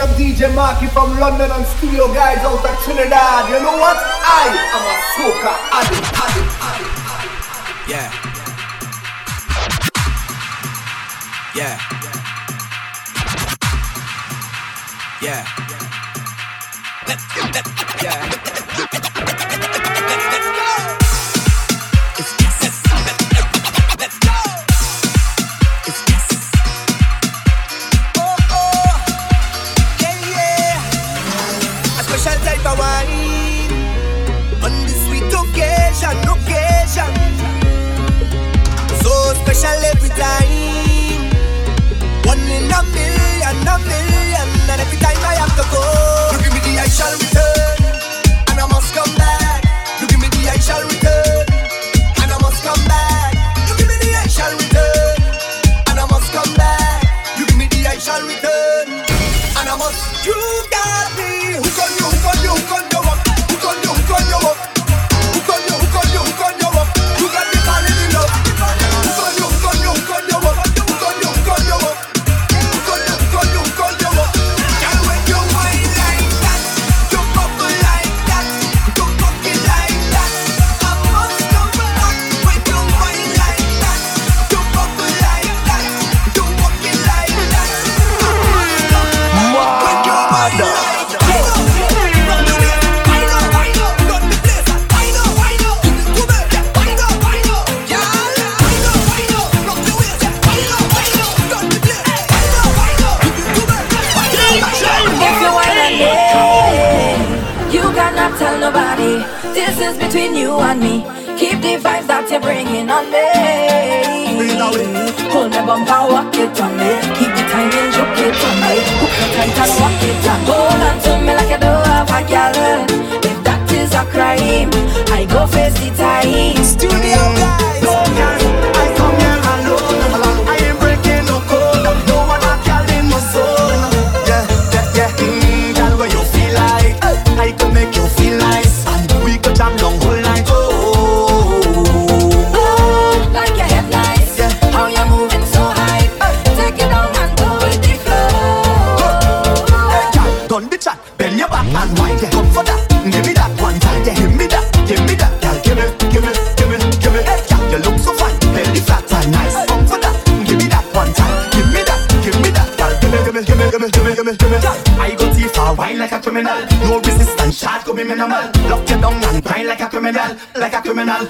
and I'm DJ Marky from London and studio guys out of Trinidad. You know what? I am a soca addict, addict, addict. Yeah. Yeah. Yeah. Yeah. yeah. yeah. face the tide. criminal, like a criminal,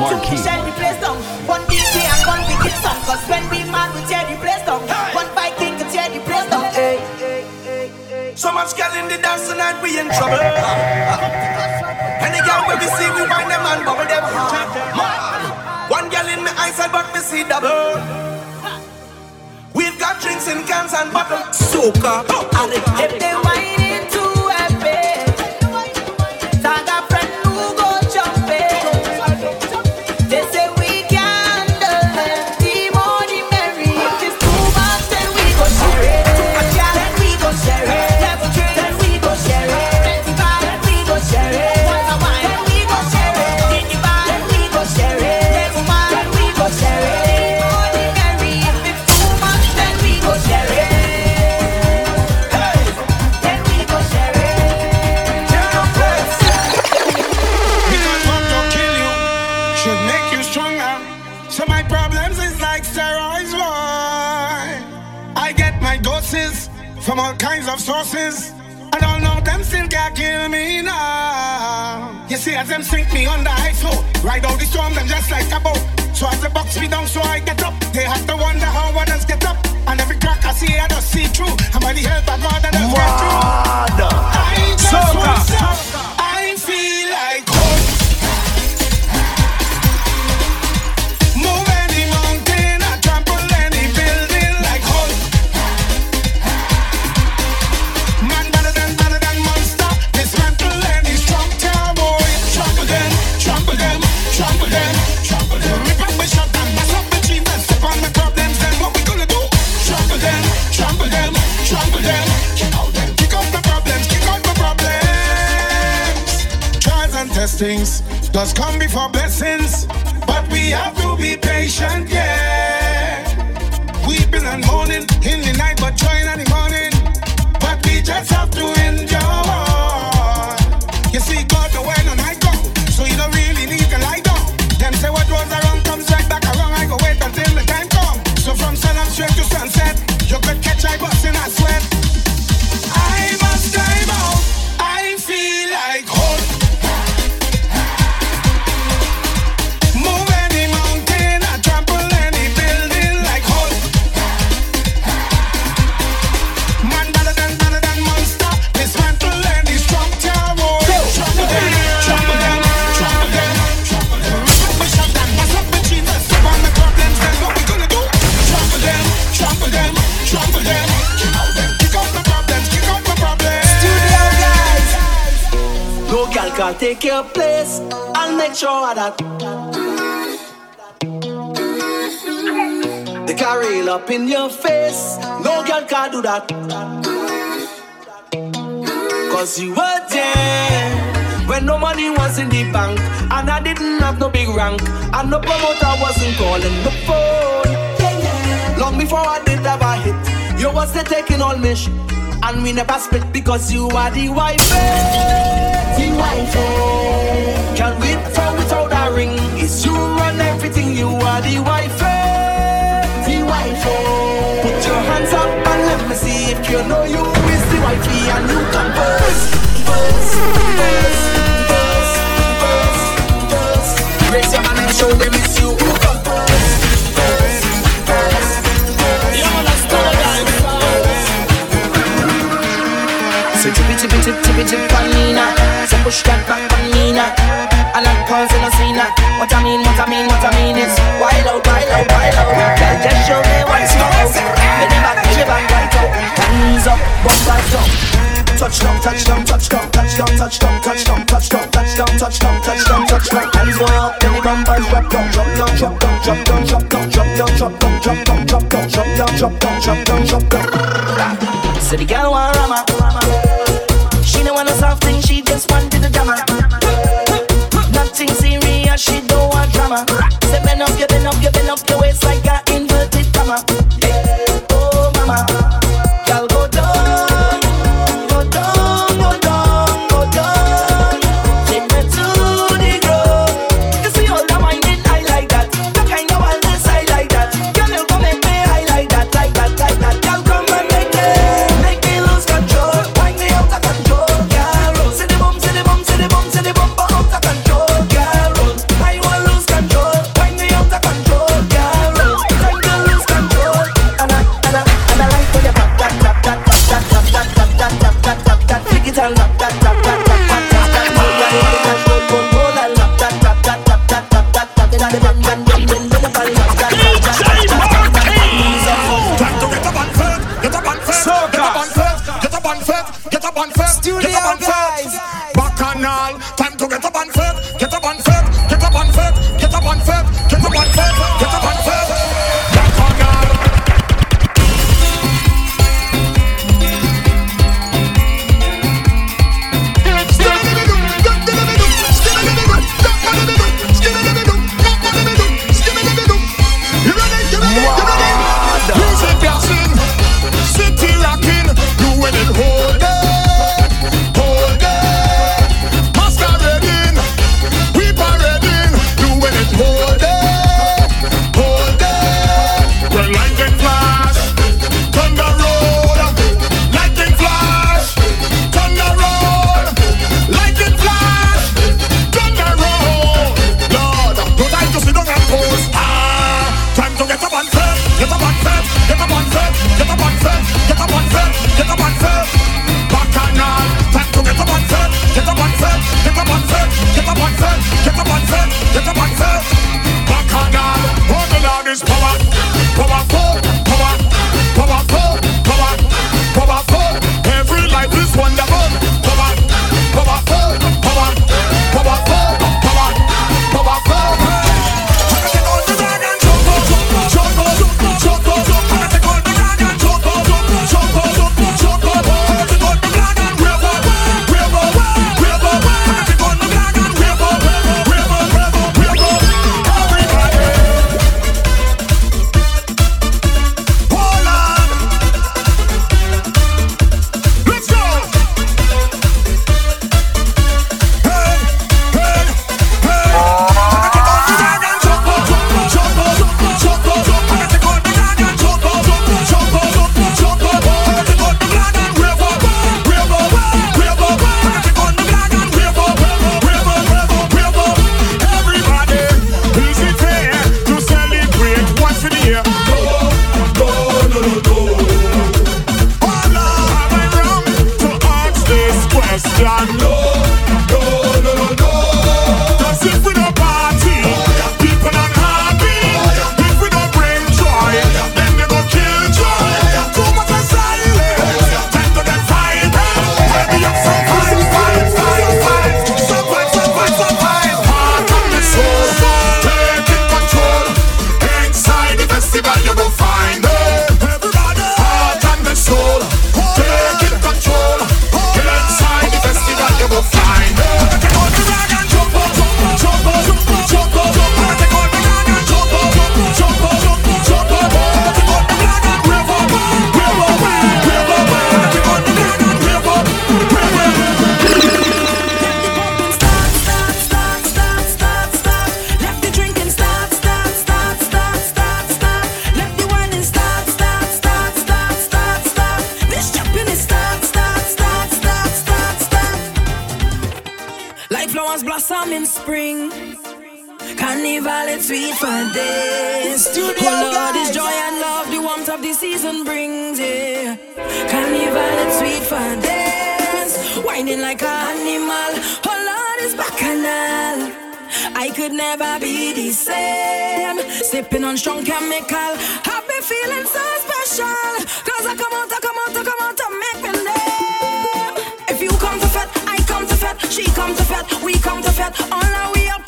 Marquee. Two shall be placed down. One DJ and one wicked son. Cause when we man we tear the place down. Hey. One Viking can tear the place down. Hey. So much girl in the dance tonight, we in trouble. Any girl where we see, we find them and bubble them hard. Mad. One girl in me eyes, I but me see double. We've got drinks in cans and bottles. Soca. Oh, oh, oh, Of sources. I don't know them still can kill me now. You see, as them sink me under ice floor, ride out the storm, them just like a boat. So as they box me down, so I get up. They have to wonder how others get up. And every crack I see, I just see through. I'm by the help of God, I just get through. I just Soca. things does come before blessings, but we have to be patient, yeah. Weeping and mourning in the night, but joy in the morning. But we just have to endure. You see, take your place. I'll make sure that the car rail up in your face. No girl can do that. Cause you were there when no money was in the bank. And I didn't have no big rank. And no promoter wasn't calling the phone. Long before I did have a hit, you was the taking all me shit. And we never split because you are the wife. Eh? The wife. Eh? Can't wait for without a ring. It's you run everything, you are the wife. Eh? The wife. Put your hands up and let me see if you know you is the wifey and you first. First, first, first, first, first. Raise your hand and show them it's you So chippy chippy chip chippy chip panina So push that back panina And I'm causing a scene What I mean, what I mean, what I mean is Wild out, wild out, wild out. Girl, just show me what's out Bend it back, bend it back right out. Hands up, bumpers up Touchdown, touchdown, touchdown, touchdown, touchdown, touchdown, touchdown, touchdown, touchdown, touchdown, touchdown. Hands go up, then the bumpers drop down, drop down, drop down, drop down, drop down, drop down, drop down, drop down, drop down, drop down, drop down, drop down, drop down. So the girl want rama. She don't want a soft thing, she just wanted a drama. Nothing serious, she don't want drama. Say bend up, you bend up, you bend up your waist like a of the season brings, yeah. Carnival and sweet fun dance, whining like an animal. Oh Lord, it's bacchanal. I could never be the same. Sipping on strong chemical, I've been feeling so special. Cause I come out, I come out, I come out to make me name. If you come to fed, I come to fed, she come to fed, we come to fed, all our we up.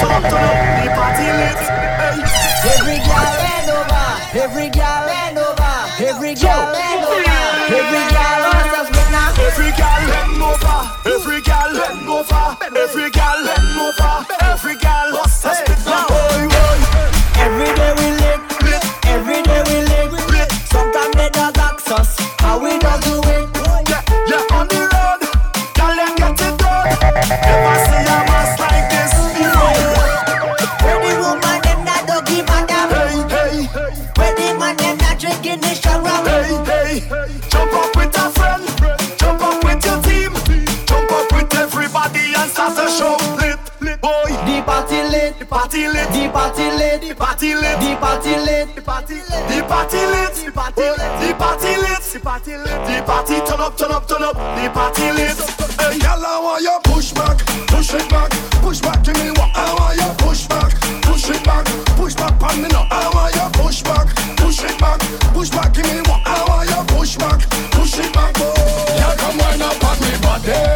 Pronto The party lit. The party lit. The party lit. The party turn up, turn up, turn up. The party lit. Hey, y'all, I want you push back, push it back, push back. Give me what I want you push back, push it back, push back. Pan me now. I want you push back, push it back, push back. Give me what I want you push back, push it back. Oh, y'all come wind up on me body.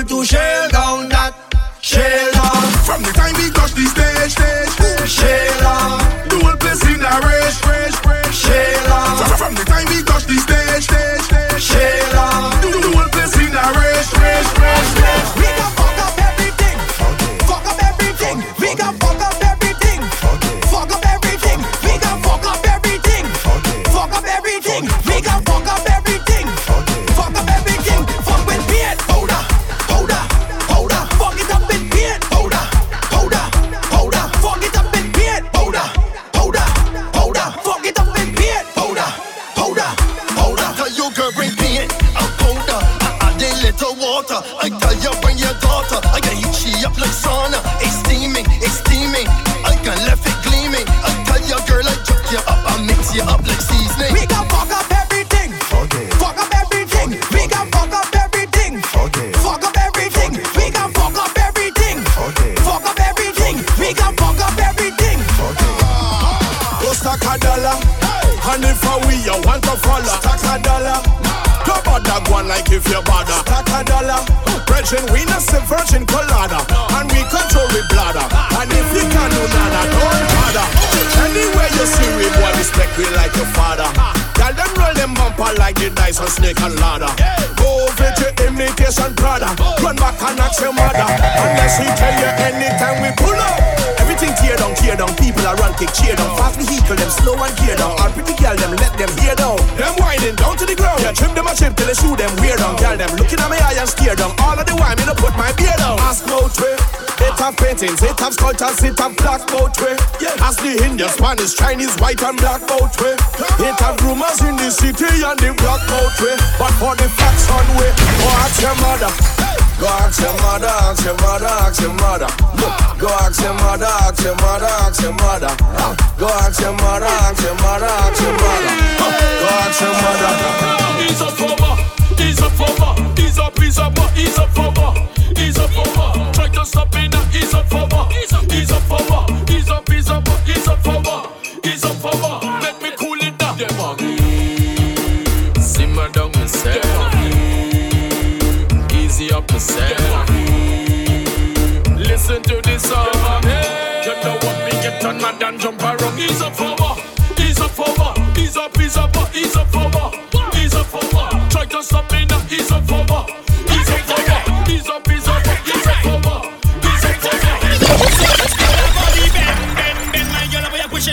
We coming you see we boy respect we like your father Tell them roll them bumper like the dice on snake and ladder Go over to imitation Prada Run back and ask your mother Unless he tell you anytime we pull up Everything tear down, tear down. People are run, kick, cheer down. Fast vehicle, them slow and gear down. All pretty girl, them let them hear down. Them winding down to the ground. Yeah, trim them a chip till they shoot them weird down. Girl, them looking at my eye and steer down. All of the while, me no put my beard down. Ask no way. It have paintings, it have sculptures, it have black boat way. Ask the Indian, Spanish, Chinese, white and black boat way. It have rumors in the city and the black boat way. But for the facts on way, go ask your mother. Go ask your mother, ask your mother, ask your mother. Look, go ask your mother, ask your mother, ask your mother. Uh, Go ask your mother, ask your mother, ask your mother. Uh, Go ask your mother. He's a former, he's a former, he's a he's a he's a former, he's a former. Try to stop me now, former, he's a he's a former, he's a he's a he's a former, he's a former. Let me cool it down. Simmer down say, easy up say. Listen to this song, you know what me get on mad and jump around. He's a former, he's a former, he's a he's a he's a former, he's a former. Try to stop me now, he's a former, he's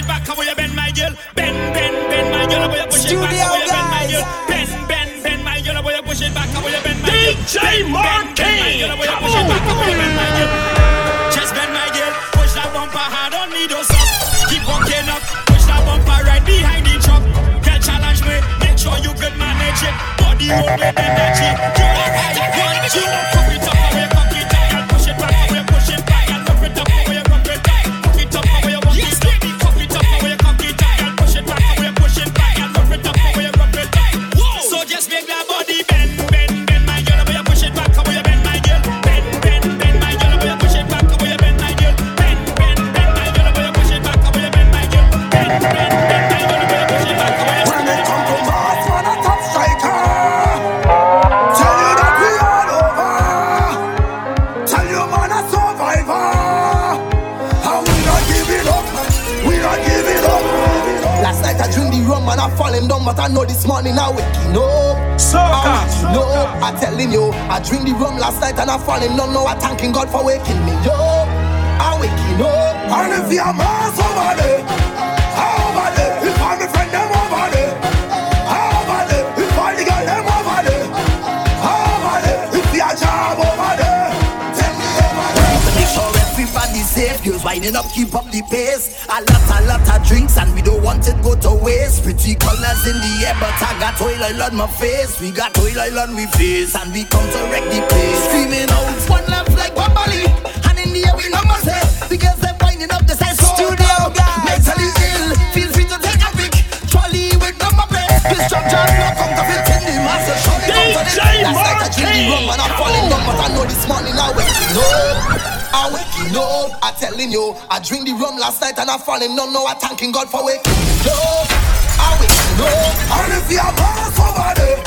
it back, how you bend, my girl. Bend, bend, bend, my girl, boy, push it back, how you bend, my girl. Bend, bend, bend, my girl, boy, push it back, how you bend, my girl. DJ Marquis, Bend, bend, bend, my girl, boy, push it back, how bend, my girl. Just bend, my girl, push that bumper hard on me, don't stop. Keep walking up, push that bumper right behind the truck. Girl, challenge me, make sure you can manage it. Body roll with energy. Girl, I want you. Cock it on my face. We got oil oil on we face, and we come to wreck the place. Screaming out, one left like Wambali, and in the air we number say, because they're winding up the side. Studio guys, mentally ill. Feel free to take a pic. Trolley with number plate. Destruction, no come to fit in the master. DJ Marquis, like I'm falling down, but I know this morning I'll wake you up. I waking up. I telling you, I drink the rum last night and I falling down. No, I thanking God for waking up. No, and if you're boss over there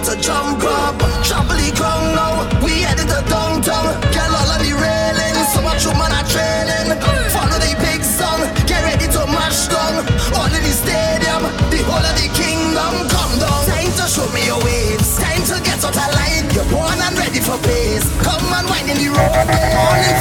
get to jump up. Trampoline ground now, we heading to downtown. Get all of the railing, so much woman are trailing. Follow the big song, get ready to mash down. All in the stadium, the whole of the kingdom come down. Time to show me your waves, time to get out of line. You're born and ready for pace. Come and wind in the road.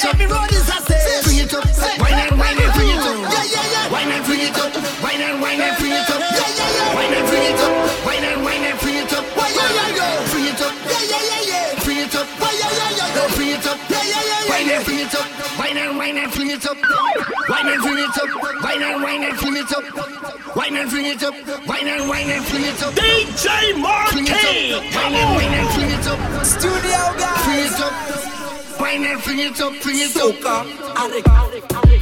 it up. Every road is a stage. Bring it up. Wine and wine and bring it up. Yeah, yeah, yeah. Wine and bring it up. Wine and wine and bring it up. Yeah, yeah, yeah. Wine and bring it up. Wine and wine and bring it up. Why yeah. Bring it up. Yeah, yeah, yeah, yeah. Bring it up. Why yeah, yeah, yeah, yeah. Bring it up. Yeah, yeah, yeah, yeah. Wine and bring it up. Wine and wine and bring it up. Wine and bring it up. Wine and wine and bring it up. Wine and bring it up. Wine and wine and bring it up. DJ Marquis. Wine and wine and bring it up. Bring it, bring it up, bring it up. Soca,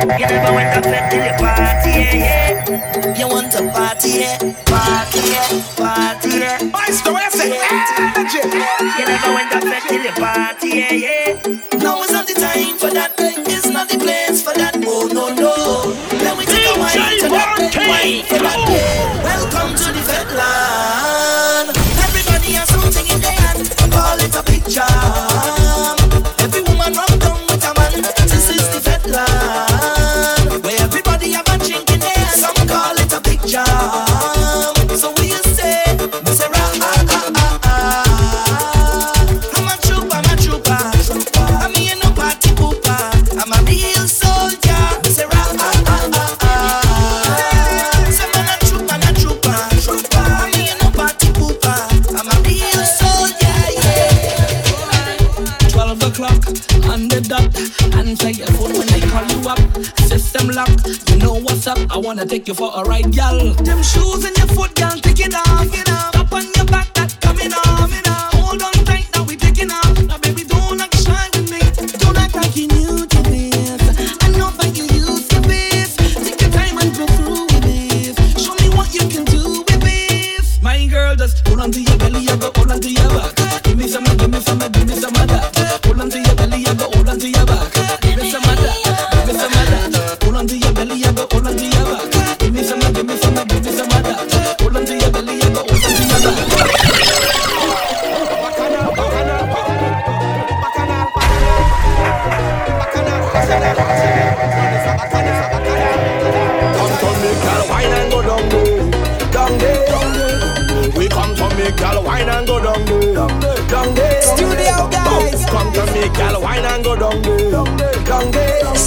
You never went outside to a party, yeah, yeah. You want to party, yeah, party, yeah, party, yeah. Maestro, ese energy. You never went outside to a party, yeah, yeah. take you for a ride, gal. Them shoes and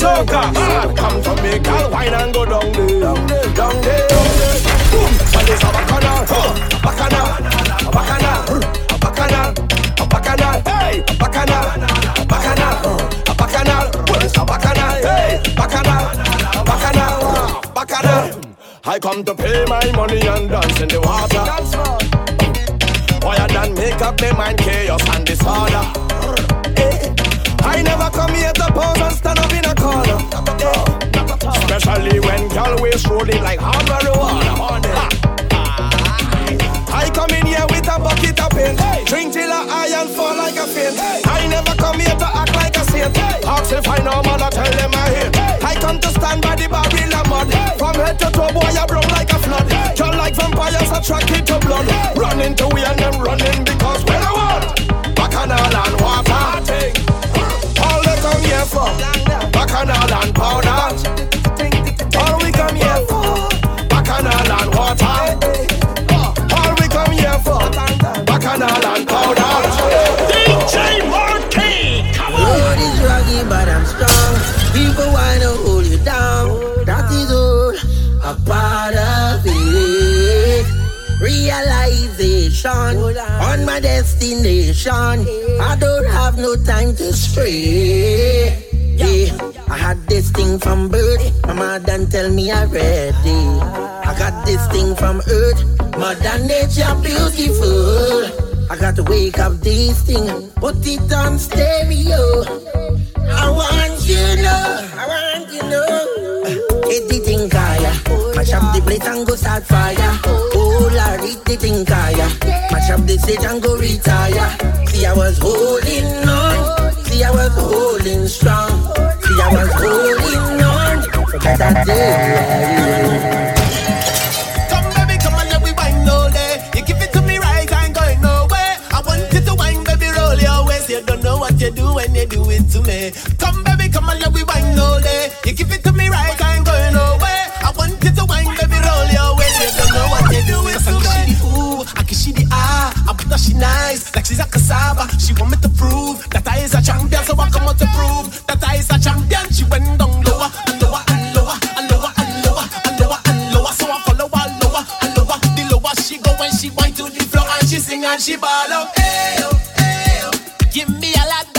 soca. Ah, come to me, girl, wine and go down there, down there, down there. Boom, and it's a bacana, a bacana, a bacana, a bacana, a bacana, hey, a bacana, a bacana, a bacana. What is a bacana? Hey, bacana, bacana, bacana. I come to pay my money and dance in the water. Dance Why I done make up my mind chaos and disorder? Eh. I never come here to pose and stand up in a corner. Especially when girl waist rolling like hot marijuana. I come in here with a bucket of paint. Drink till I iron fall like a faint. I never come here to act like a saint. Ask if I know man, tell them I hate. I come to stand by the barrel of mud. From head to toe, boy, I broke like a flood. Just like vampires attracted to blood. Running to we and them running because when I want bacchanal and water. All they come here for bacchanal and powder. All we come here for bacchanal and water. All we come here for bacchanal and powder. DJ Marquis, come on. Road is rocky, but I'm strong. People wanna hold you down. That is all a part of it. Realization on my destination. I don't have no time to stray. Had this thing from birth. My mother tell me already. I got this thing from earth. Mother nature beautiful. I got to wake up this thing, put it on stereo. I want you know, I want you know. Hit the thing kaya, mash up the plate and go start fire. Oh Lord, hit the thing kaya, mash up the stage and go retire. See I was holding on, see I was holding strong, I was holding on for better days. Come baby, come and let me wine all day. You give it to me right, I ain't going nowhere. I want you to wine, baby, roll your waist. You don't know what you do when you do it to me. Come baby, come and let me wine all day. You give it to me right, I ain't going nowhere. I want you to wine, baby, roll your waist. You don't know what you do it to me. Ooh, I can the ah. I put she nice, like she's a cassava. She want me to prove that I is a champion, so I come out to prove I a champion. She went down lower and lower and lower and lower and lower and lower. So I follow her lower and lower. The lower she go when she wind to the floor and she sing and she ball out. Ayo, oh, ayo. Oh. Give me a lot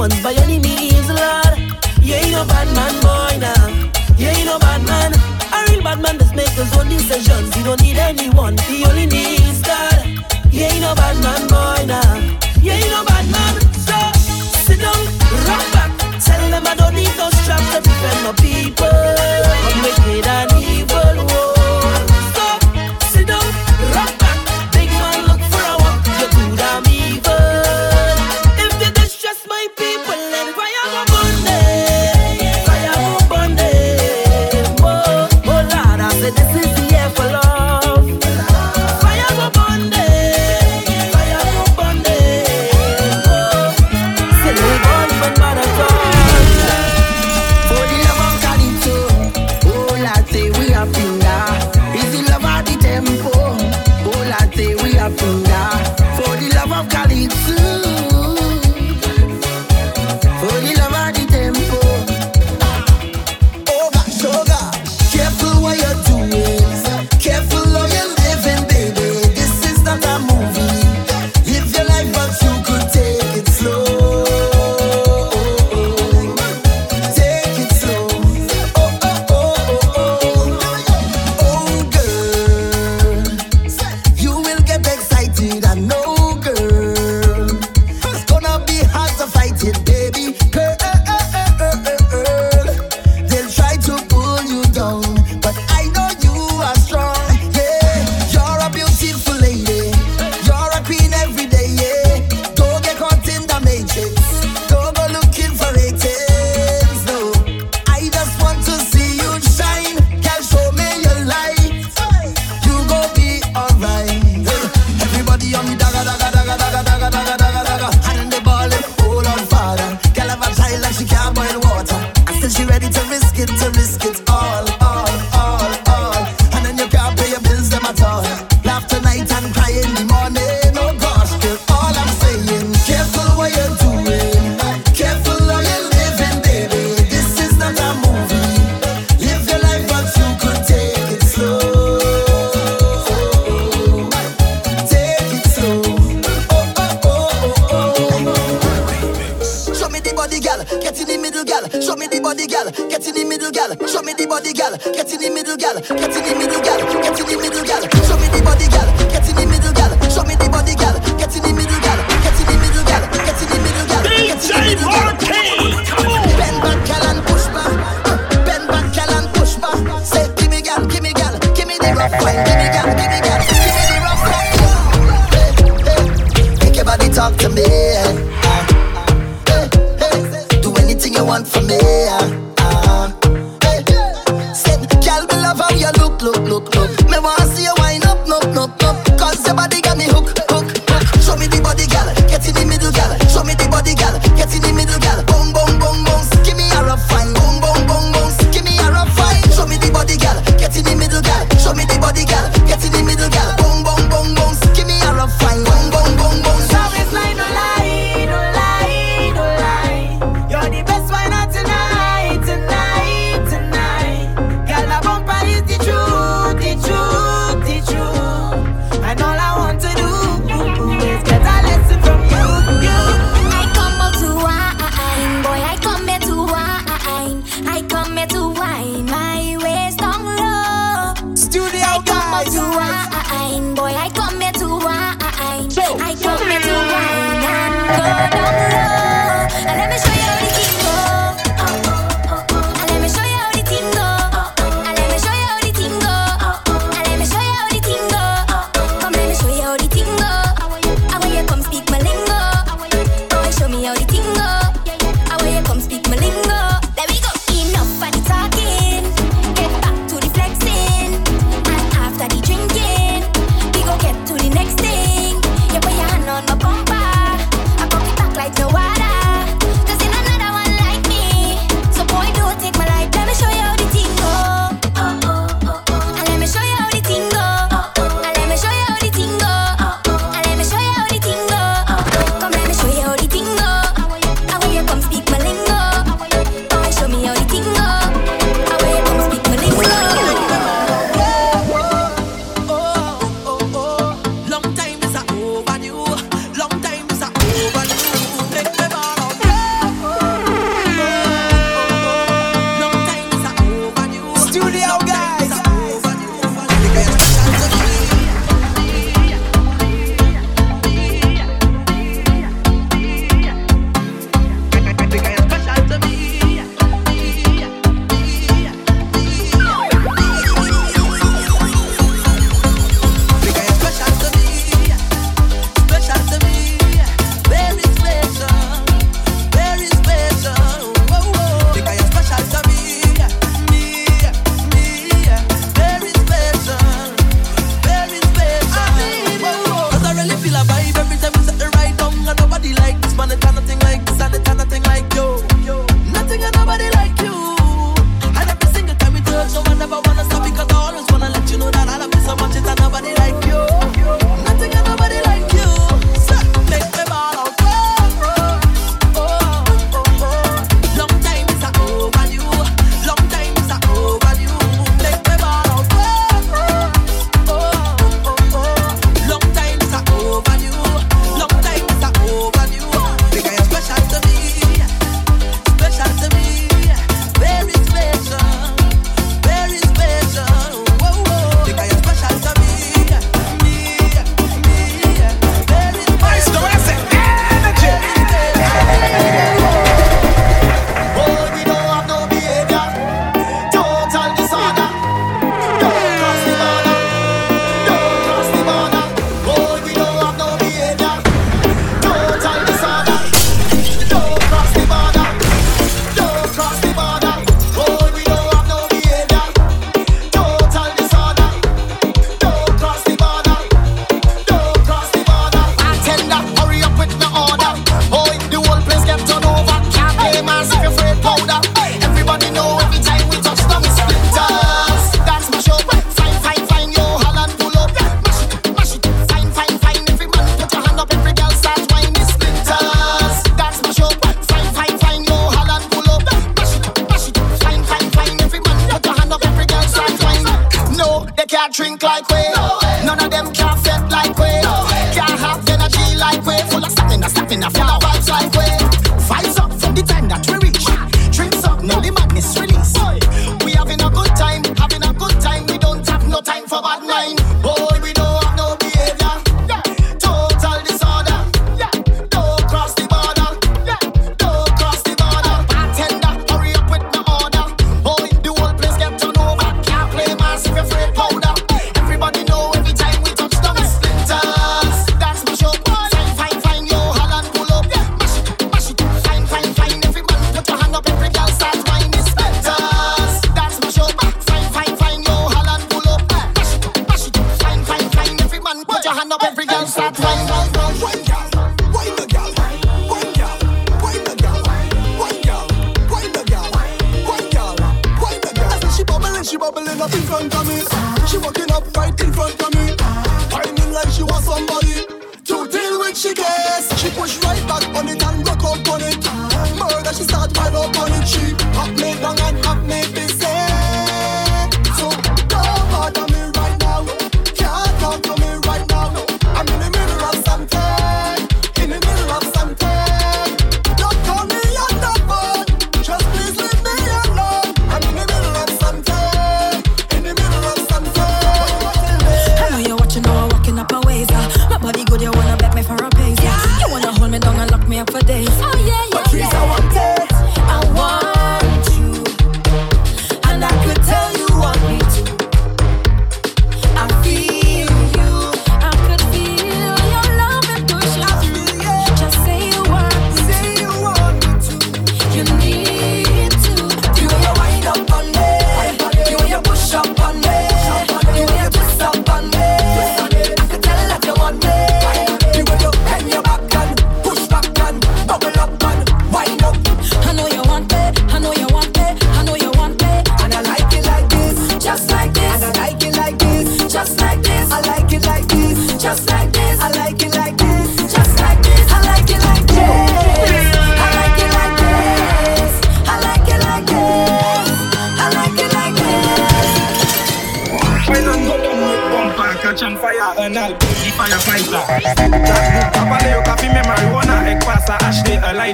one by any means, Lord. You ain't no bad man, boy, now. You ain't no bad man. A real bad man just makes his own decisions. He don't need anyone, he only needs God. You ain't no bad man, boy, now. You ain't no bad man. So, sit down, rock back. Tell them I don't need no straps to defend my people.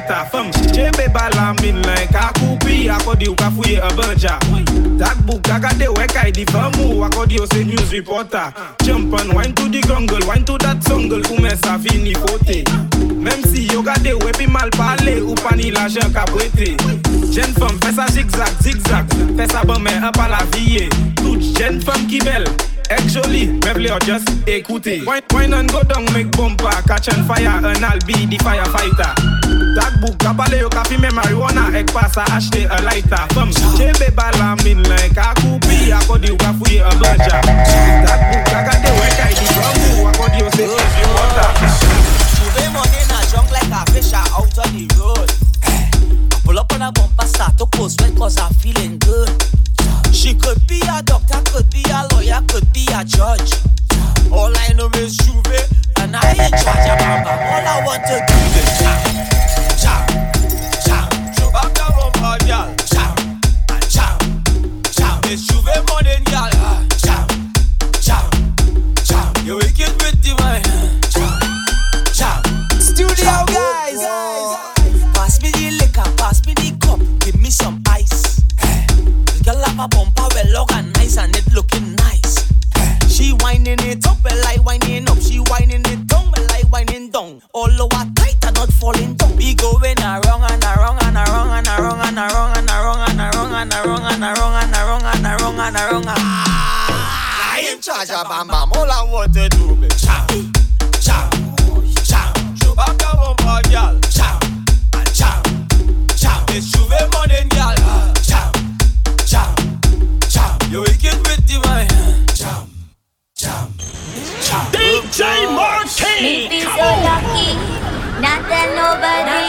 ta fam. Jebe bala min len ka koupi Akodi ou ka fouye a banja. Takbou kagade we kay di famu Akodi ou se news reporter. Champan wine to di grongle Wine to dat songle Koume sa vini fote. Mem si yo gade we pi mal pale. Ou pa ni la jen ka pwete Jen fam fesa zigzag zigzag. Fesa ban men an pa la viye Tout jen fam ki bel. Joli, me vle yo just écouter Wine, wine and go down, make bumper Catch on fire, and I'll be the firefighter. Tag book, kapale yo kafi me marijuana Ek pasa acheter a lighter. Fem, chebe bala min like a coupi Akodi yo ka fouye a berja Tag book, agade wek ay di bambu Akodi yo se easy water J'ouvais mon nez dans like a fish out on the road. Eh, pull up on a bumper, start to post sweat cause I'm feeling good. She could be a doctor, could be a lawyer, could be a judge. All I know is Juve, and I ain't bamba. All I want to do is down. All over tight and not falling down. We going around and around and around and around and around and around and around and around and around and around and around and around. Ah, I ain't charge of bam bam. All I want to do is chow, chow, chow. DJ Me Martin! feel so lucky, not than nobody.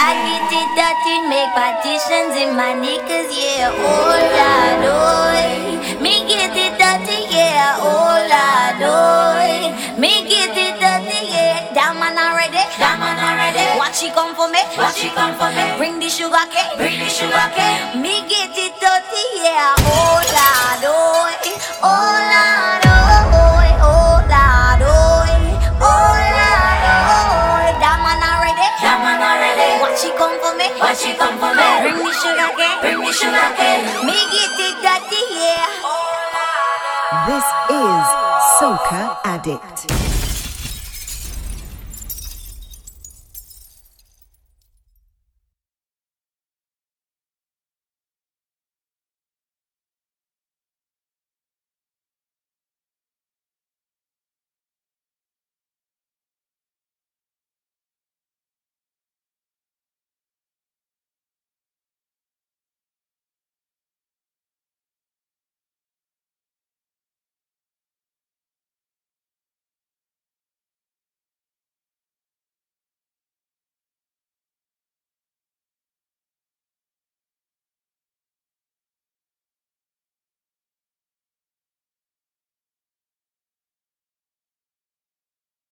I get it dirty, make partitions in my knickers, yeah. Oh Lord, oh. Me get it dirty, yeah. Oh Lord, oh. Me get it dirty, yeah. That man already, that man already. Watch she come for me, watch she come for me. Bring the sugar cane, bring the sugar cane. Me get it dirty, yeah. Oh Lord, oh. Oh Lord, come for me. Bring me sugar cane, bring me sugar cane. Dirty, yeah. This is Soca Addict.